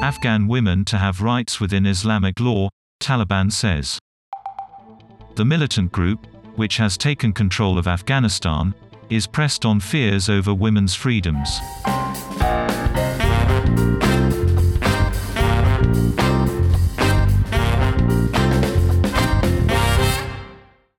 Afghan women to have rights within Islamic law, Taliban says. The militant group, which has taken control of Afghanistan, is pressed on fears over women's freedoms.